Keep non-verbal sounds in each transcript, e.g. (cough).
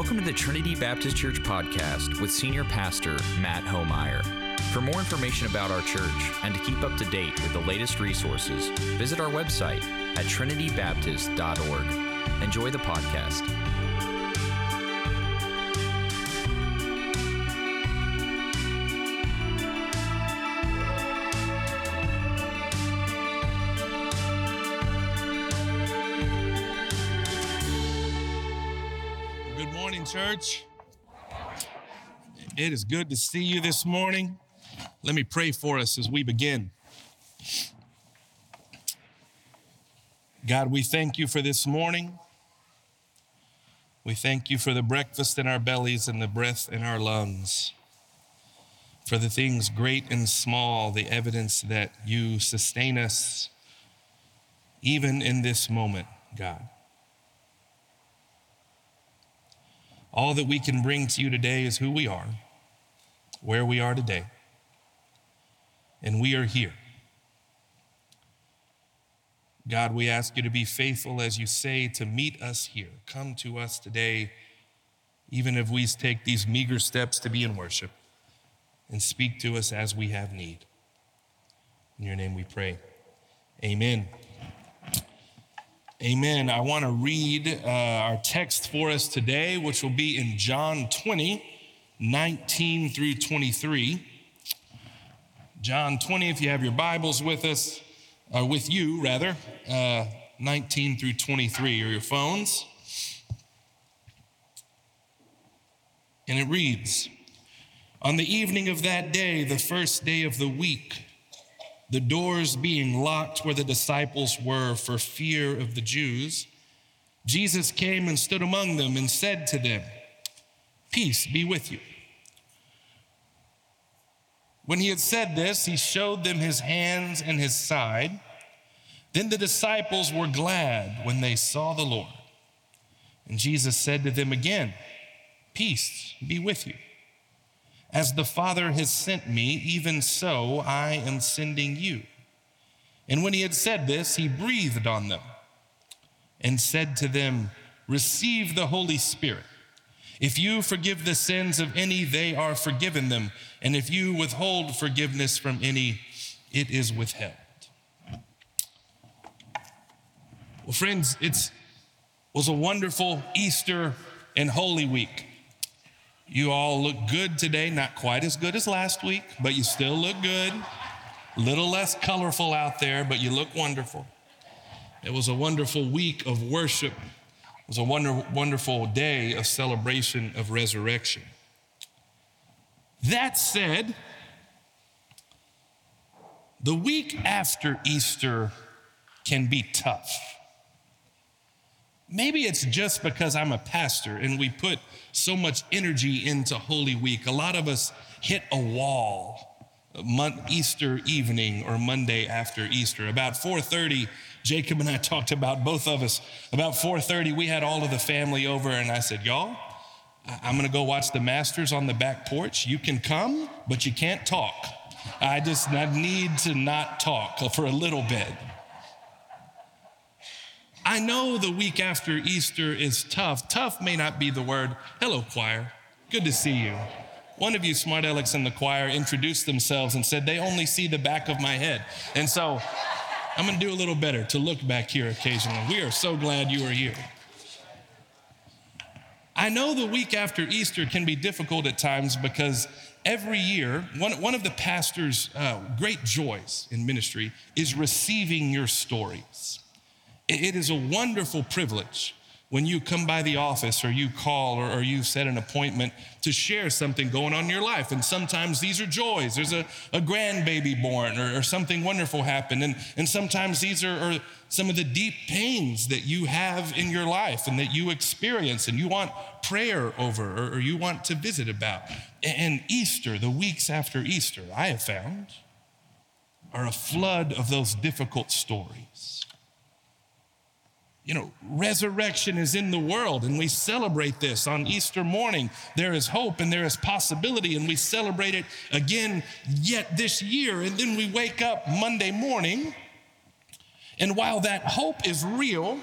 Welcome to the Trinity Baptist Church podcast with Senior Pastor Matt Homeyer. For more information about our church and to keep up to date with the latest resources, visit our website at trinitybaptist.org. Enjoy the podcast. Church. It is good to see you this morning. Let me pray for us as we begin. God, we thank you for this morning. We thank you for the breakfast in our bellies and the breath in our lungs, for the things great and small, the evidence that you sustain us even in this moment, God. All that we can bring to you today is who we are, where we are today, and we are here. God, we ask you to be faithful as you say to meet us here. Come to us today, even if we take these meager steps to be in worship, and speak to us as we have need. In your name we pray. Amen. Amen. I want to read uh, our text for us today, which will be in John 20, 19 through 23. John 20, if you have your Bibles with us, or with you rather, uh, 19 through 23, or your phones. And it reads On the evening of that day, the first day of the week, the doors being locked where the disciples were for fear of the Jews, Jesus came and stood among them and said to them, Peace be with you. When he had said this, he showed them his hands and his side. Then the disciples were glad when they saw the Lord. And Jesus said to them again, Peace be with you. As the Father has sent me, even so I am sending you. And when he had said this, he breathed on them and said to them, Receive the Holy Spirit. If you forgive the sins of any, they are forgiven them. And if you withhold forgiveness from any, it is withheld. Well, friends, it was a wonderful Easter and Holy Week. You all look good today, not quite as good as last week, but you still look good. A little less colorful out there, but you look wonderful. It was a wonderful week of worship. It was a wonder, wonderful day of celebration of resurrection. That said, the week after Easter can be tough. Maybe it's just because I'm a pastor and we put so much energy into Holy Week. A lot of us hit a wall Easter evening or Monday after Easter. About 4:30, Jacob and I talked about both of us. About 4:30, we had all of the family over, and I said, "Y'all, I'm gonna go watch the Masters on the back porch. You can come, but you can't talk. I just I need to not talk for a little bit." I know the week after Easter is tough. Tough may not be the word. Hello, choir. Good to see you. One of you smart alecks in the choir introduced themselves and said they only see the back of my head. And so I'm going to do a little better to look back here occasionally. We are so glad you are here. I know the week after Easter can be difficult at times because every year, one, one of the pastor's uh, great joys in ministry is receiving your stories. It is a wonderful privilege when you come by the office or you call or, or, you set an appointment to share something going on in your life. And sometimes these are joys. There's a, a grandbaby born or, or something wonderful happened. And, and sometimes these are, are some of the deep pains that you have in your life and that you experience and you want prayer over or, or you want to visit about. And Easter, the weeks after Easter, I have found, are a flood of those difficult stories you know, resurrection is in the world, and we celebrate this on Easter morning. There is hope and there is possibility, and we celebrate it again yet this year. And then we wake up Monday morning, and while that hope is real,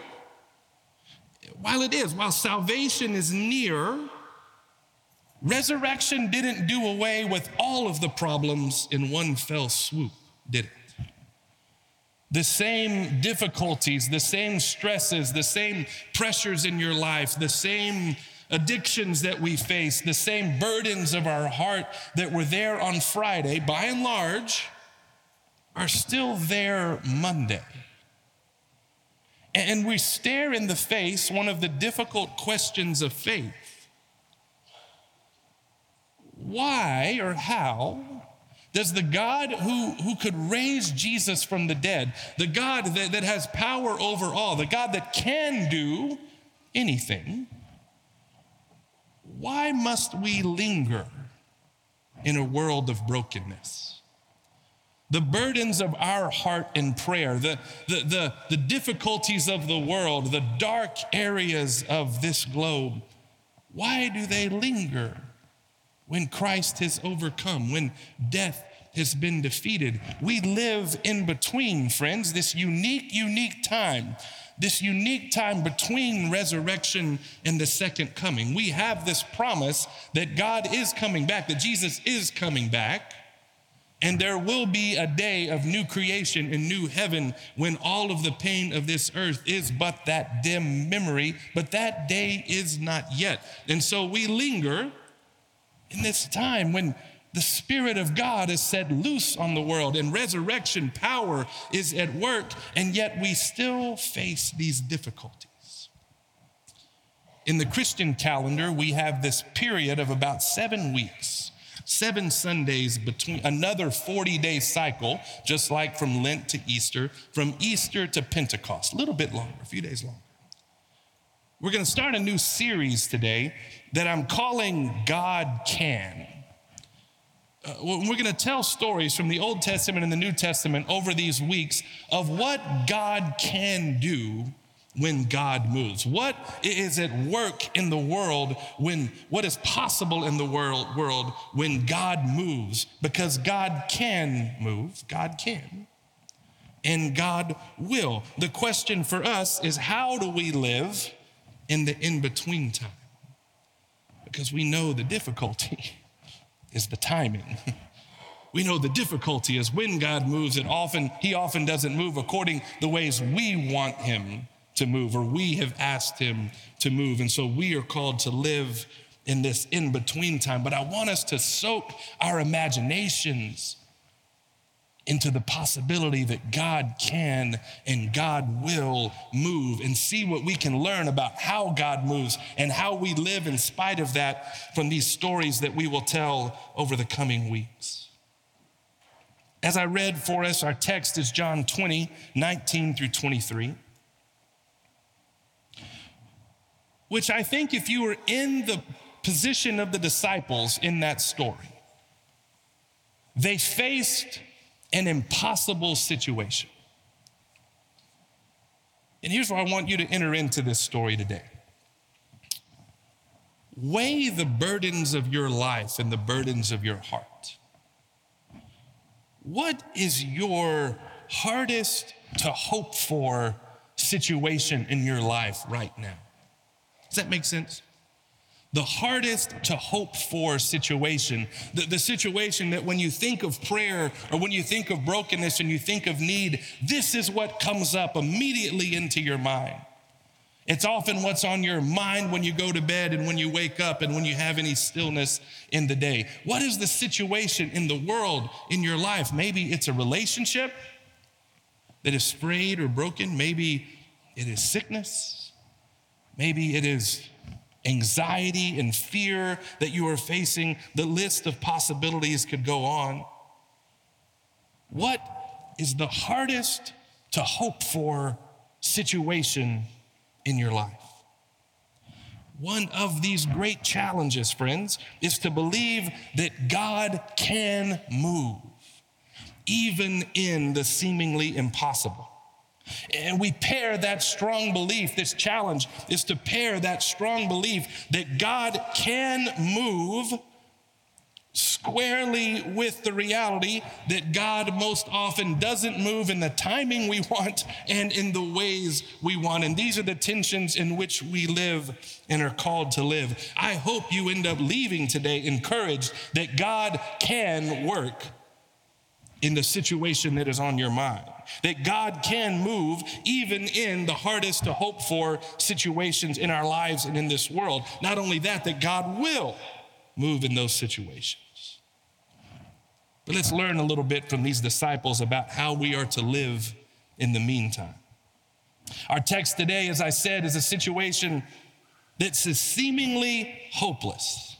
while it is, while salvation is near, resurrection didn't do away with all of the problems in one fell swoop, did it? The same difficulties, the same stresses, the same pressures in your life, the same addictions that we face, the same burdens of our heart that were there on Friday, by and large, are still there Monday. And we stare in the face one of the difficult questions of faith why or how does the God who, who could raise Jesus from the dead, the God that, that has power over all, the God that can do anything, why must we linger in a world of brokenness? The burdens of our heart in prayer, the, the, the, the difficulties of the world, the dark areas of this globe, why do they linger when Christ has overcome, when death has been defeated? We live in between, friends, this unique, unique time this unique time between resurrection and the second coming. We have this promise that God is coming back, that Jesus is coming back. And there will be a day of new creation and new heaven when all of the pain of this earth is but that dim memory, but that day is not yet. And so we linger in this time when the Spirit of God is set loose on the world and resurrection power is at work, and yet we still face these difficulties. In the Christian calendar, we have this period of about seven weeks, seven Sundays between another 40 day cycle, just like from Lent to Easter, from Easter to Pentecost, a little bit longer, a few days longer. We're going to start a new series today that I'm calling God Can uh, we're going to tell stories from the Old Testament and the New Testament over these weeks of what God can do when God moves. What is at work in the world when what is possible in the world, world when God moves? Because God can move, God can, and God will. The question for us is how do we live in the in between time? Because we know the difficulty. (laughs) is the timing. (laughs) we know the difficulty is when God moves, and often He often doesn't move according the ways we want Him to move or we have asked Him to move. And so we are called to live in this in between time. But I want us to soak our imaginations into the possibility that God can and God will move and see what we can learn about how God moves and how we live in spite of that from these stories that we will tell over the coming weeks. As I read for us, our text is John 20, 19 through 23. Which I think, if you were in the position of the disciples in that story, they faced an impossible situation. And here's where I want you to enter into this story today. Weigh the burdens of your life and the burdens of your heart. What is your hardest to hope for situation in your life right now? Does that make sense? The hardest to hope for situation, the, the situation that when you think of prayer or when you think of brokenness and you think of need, this is what comes up immediately into your mind. It's often what's on your mind when you go to bed and when you wake up and when you have any stillness in the day. What is the situation in the world, in your life? Maybe it's a relationship that is frayed or broken. Maybe it is sickness. Maybe it is anxiety and fear that you are facing, the list of possibilities could go on. What is the hardest to hope for situation in your life? One of these great challenges, friends, is to believe that God can move, even in the seemingly impossible. And we pair that strong belief, this challenge is to pair that strong belief that God can move squarely with the reality that God most often doesn't move in the timing we want and in the ways we want. And these are the tensions in which we live and are called to live. I hope you end up leaving today encouraged that God can work in the situation that is on your mind. That God can move even in the hardest to hope for situations in our lives and in this world. Not only that, that God will move in those situations. But let's learn a little bit from these disciples about how we are to live in the meantime. Our text today, as I said, is a situation that's seemingly hopeless,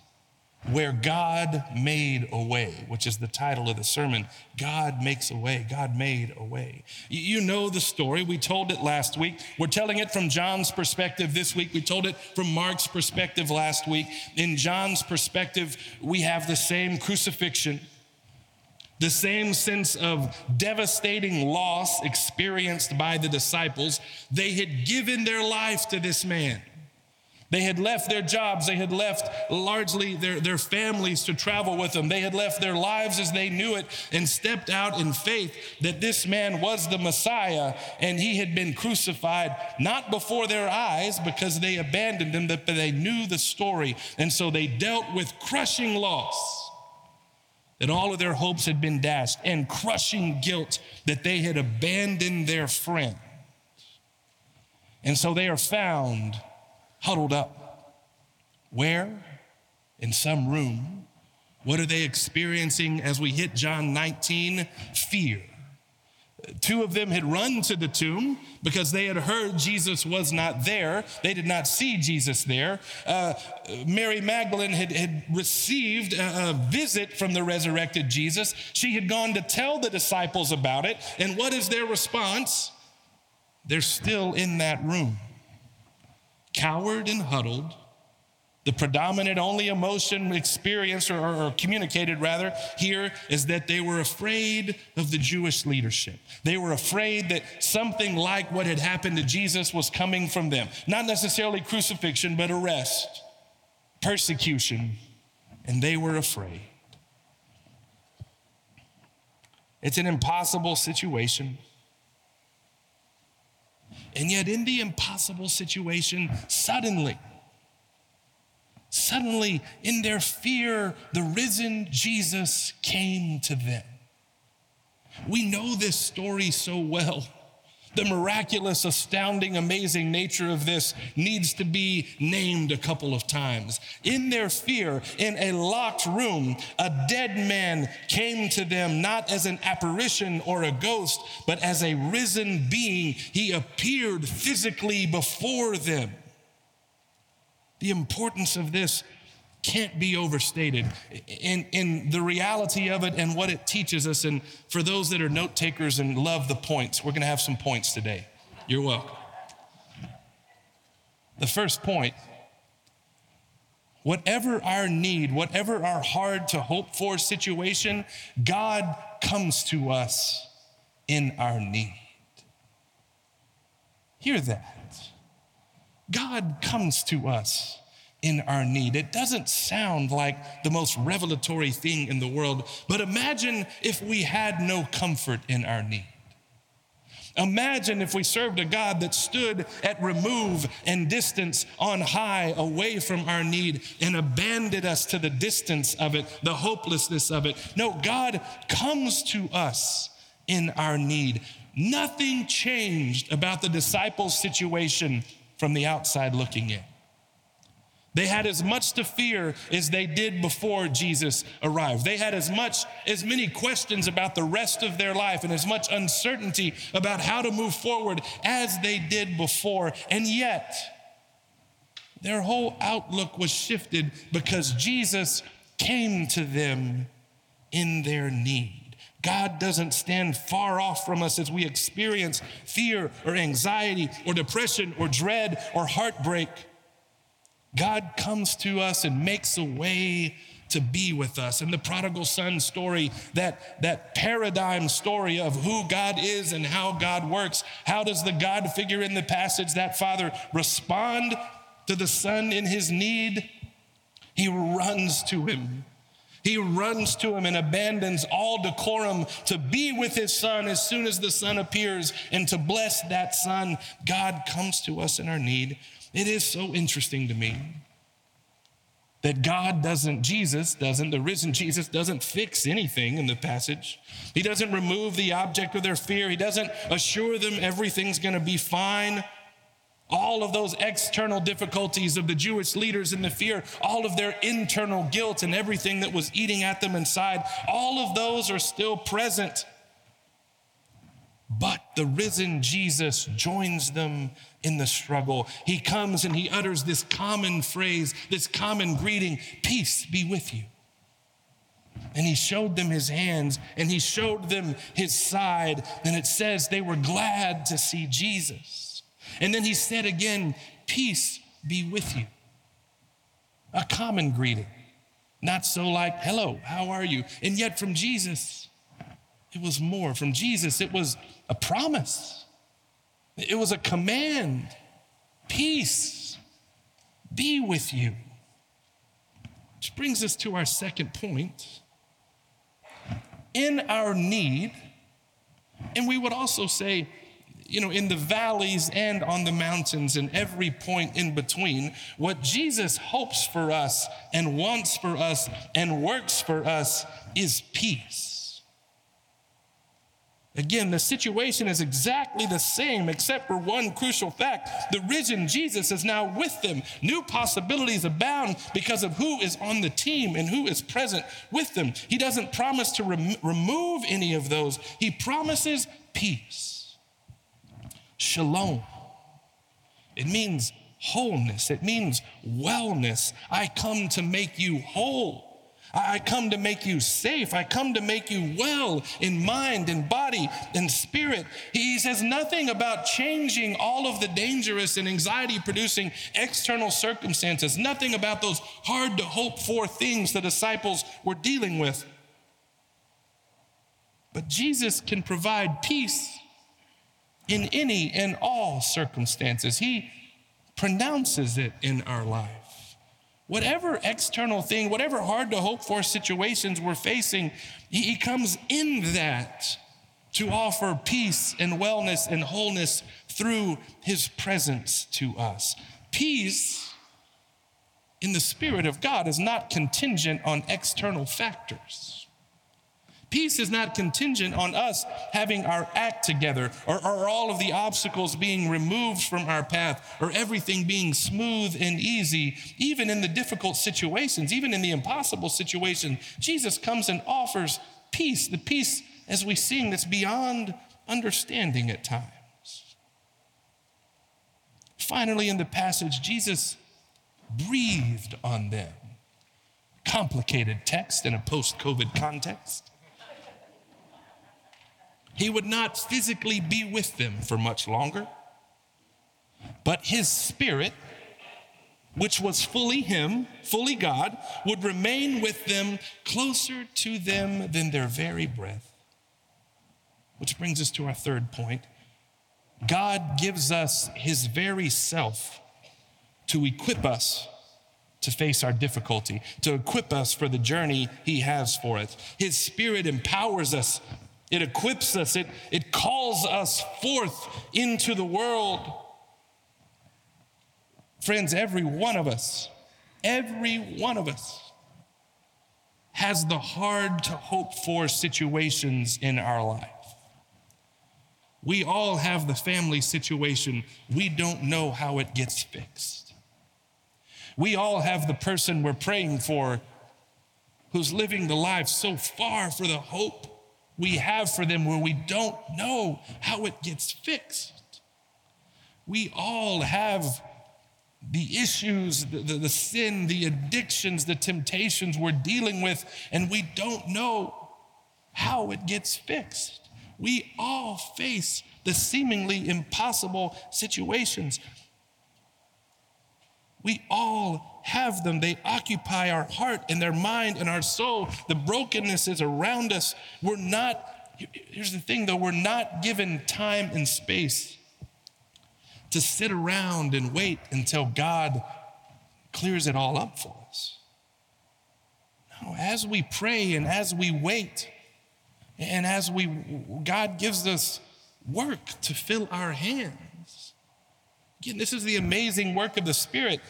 where God made a way, which is the title of the sermon. God makes a way. God made a way. You know the story. We told it last week. We're telling it from John's perspective this week. We told it from Mark's perspective last week. In John's perspective, we have the same crucifixion the same sense of devastating loss experienced by the disciples. They had given their life to this man. They had left their jobs. They had left largely their, their families to travel with them. They had left their lives as they knew it and stepped out in faith that this man was the Messiah and he had been crucified, not before their eyes because they abandoned him, but they knew the story. And so they dealt with crushing loss that all of their hopes had been dashed, and crushing guilt that they had abandoned their friend. And so they are found huddled up. Where? In some room. What are they experiencing as we hit John 19? Fear. Two of them had run to the tomb because they had heard Jesus was not there. They did not see Jesus there. Uh, Mary Magdalene had, had received a, a visit from the resurrected Jesus. She had gone to tell the disciples about it. And what is their response? They're still in that room, cowered and huddled the predominant only emotion experienced or, or, communicated rather here is that they were afraid of the Jewish leadership. They were afraid that something like what had happened to Jesus was coming from them. Not necessarily crucifixion, but arrest, persecution, and they were afraid. It's an impossible situation. And yet, in the impossible situation, suddenly, Suddenly, in their fear, the risen Jesus came to them. We know this story so well. The miraculous, astounding, amazing nature of this needs to be named a couple of times. In their fear, in a locked room, a dead man came to them not as an apparition or a ghost, but as a risen being. He appeared physically before them. The importance of this can't be overstated in, in the reality of it and what it teaches us. And for those that are note takers and love the points, we're going to have some points today. You're welcome. The first point whatever our need, whatever our hard to hope for situation, God comes to us in our need. Hear that. God comes to us in our need. It doesn't sound like the most revelatory thing in the world, but imagine if we had no comfort in our need. Imagine if we served a God that stood at remove and distance on high away from our need and abandoned us to the distance of it, the hopelessness of it. No, God comes to us in our need. Nothing changed about the disciples' situation from the outside looking in. They had as much to fear as they did before Jesus arrived. They had as much, as many questions about the rest of their life and as much uncertainty about how to move forward as they did before. And yet, their whole outlook was shifted because Jesus came to them in their need. God doesn't stand far off from us as we experience fear or anxiety or depression or dread or heartbreak. God comes to us and makes a way to be with us. And the prodigal son story, that, that paradigm story of who God is and how God works, how does the God figure in the passage, that father, respond to the son in his need? He runs to him He runs to him and abandons all decorum to be with his son as soon as the son appears and to bless that son. God comes to us in our need. It is so interesting to me that God doesn't, Jesus doesn't, the risen Jesus doesn't fix anything in the passage. He doesn't remove the object of their fear. He doesn't assure them everything's going to be fine. All of those external difficulties of the Jewish leaders and the fear, all of their internal guilt and everything that was eating at them inside, all of those are still present. But the risen Jesus joins them in the struggle. He comes and he utters this common phrase, this common greeting Peace be with you. And he showed them his hands and he showed them his side. And it says they were glad to see Jesus. And then he said again, Peace be with you. A common greeting, not so like, Hello, how are you? And yet from Jesus, it was more. From Jesus, it was a promise, it was a command. Peace be with you. Which brings us to our second point. In our need, and we would also say, you know, in the valleys and on the mountains and every point in between, what Jesus hopes for us and wants for us and works for us is peace. Again, the situation is exactly the same, except for one crucial fact. The risen Jesus is now with them. New possibilities abound because of who is on the team and who is present with them. He doesn't promise to rem- remove any of those, He promises peace. Shalom. It means wholeness, it means wellness. I come to make you whole. I come to make you safe. I come to make you well in mind and body and spirit. He says nothing about changing all of the dangerous and anxiety producing external circumstances, nothing about those hard to hope for things the disciples were dealing with. But Jesus can provide peace in any and all circumstances. He pronounces it in our life. Whatever external thing, whatever hard to hope for situations we're facing, he, comes in that to offer peace and wellness and wholeness through his presence to us. Peace in the Spirit of God is not contingent on external factors. Peace is not contingent on us having our act together or, or, all of the obstacles being removed from our path or everything being smooth and easy, even in the difficult situations, even in the impossible situation. Jesus comes and offers peace, the peace as we sing that's beyond understanding at times. Finally, in the passage, Jesus breathed on them. Complicated text in a post COVID context. He would not physically be with them for much longer, but his spirit, which was fully him, fully God, would remain with them closer to them than their very breath. Which brings us to our third point. God gives us his very self to equip us to face our difficulty, to equip us for the journey He has for us. His Spirit empowers us it equips us, it, it calls us forth into the world. Friends, every one of us, every one of us has the hard to hope for situations in our life. We all have the family situation. We don't know how it gets fixed. We all have the person we're praying for who's living the life so far for the hope we have for them where we don't know how it gets fixed. We all have the issues, the, the, the, sin, the addictions, the temptations we're dealing with, and we don't know how it gets fixed. We all face the seemingly impossible situations. We all have them. They occupy our heart and their mind and our soul. The brokenness is around us. We're not, here's the thing though, we're not given time and space to sit around and wait until God clears it all up for us. No, as we pray and as we wait, and as we, God gives us work to fill our hands. Again, this is the amazing work of the Spirit.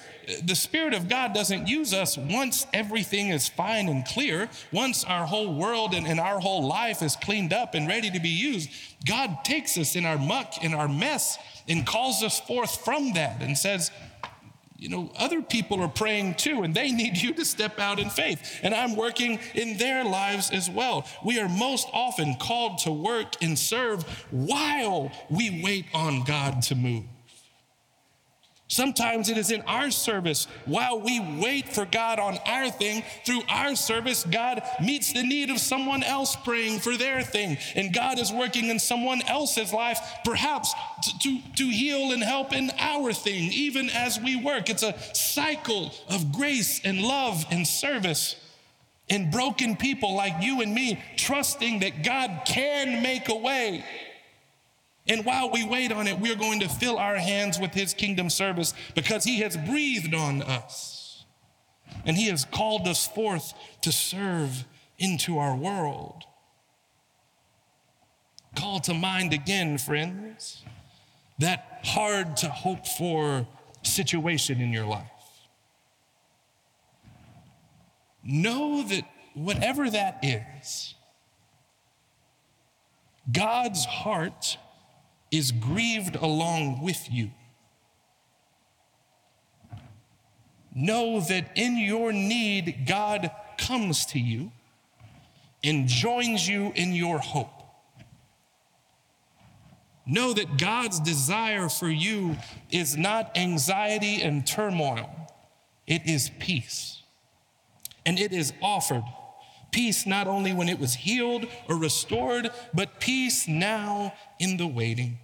The Spirit of God doesn't use us once everything is fine and clear, once our whole world and, and our whole life is cleaned up and ready to be used. God takes us in our muck, in our mess, and calls us forth from that and says, you know, other people are praying too, and they need you to step out in faith. And I'm working in their lives as well. We are most often called to work and serve while we wait on God to move. Sometimes it is in our service while we wait for God on our thing. Through our service, God meets the need of someone else praying for their thing. And God is working in someone else's life, perhaps to, to, to heal and help in our thing, even as we work. It's a cycle of grace and love and service. And broken people like you and me, trusting that God can make a way and while we wait on it, we're going to fill our hands with his kingdom service because he has breathed on us. And he has called us forth to serve into our world. Call to mind again, friends, that hard to hope for situation in your life. Know that whatever that is, God's heart is grieved along with you. Know that in your need, God comes to you and joins you in your hope. Know that God's desire for you is not anxiety and turmoil, it is peace. And it is offered Peace not only when it was healed or restored, but peace now in the waiting.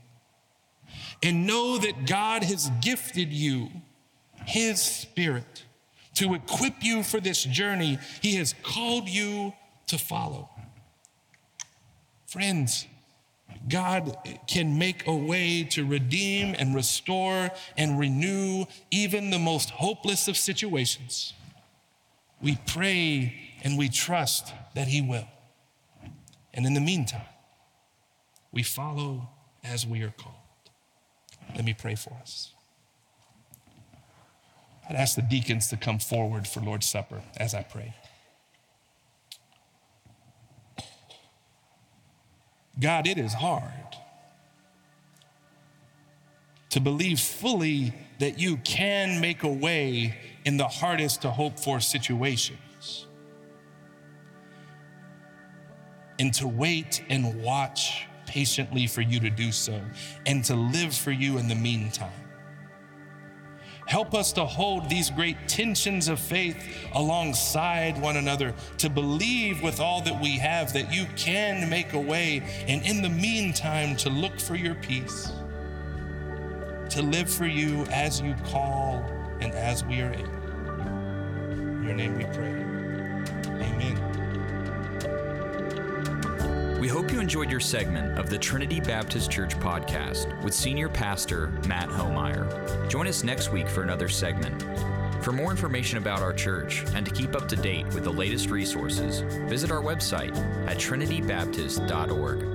And know that God has gifted you His Spirit to equip you for this journey He has called you to follow. Friends, God can make a way to redeem and restore and renew even the most hopeless of situations. We pray and we trust that He will. And in the meantime, we follow as we are called. Let me pray for us. I'd ask the deacons to come forward for Lord's Supper as I pray. God, it is hard to believe fully that you can make a way in the hardest to hope for situations and to wait and watch patiently for you to do so and to live for you in the meantime. Help us to hold these great tensions of faith alongside one another, to believe with all that we have that you can make a way, and in the meantime, to look for your peace, to live for you as you call and as we are able. In your name we pray. Amen. We hope you enjoyed your segment of the Trinity Baptist Church podcast with Senior Pastor Matt Homeyer. Join us next week for another segment. For more information about our church and to keep up to date with the latest resources, visit our website at trinitybaptist.org.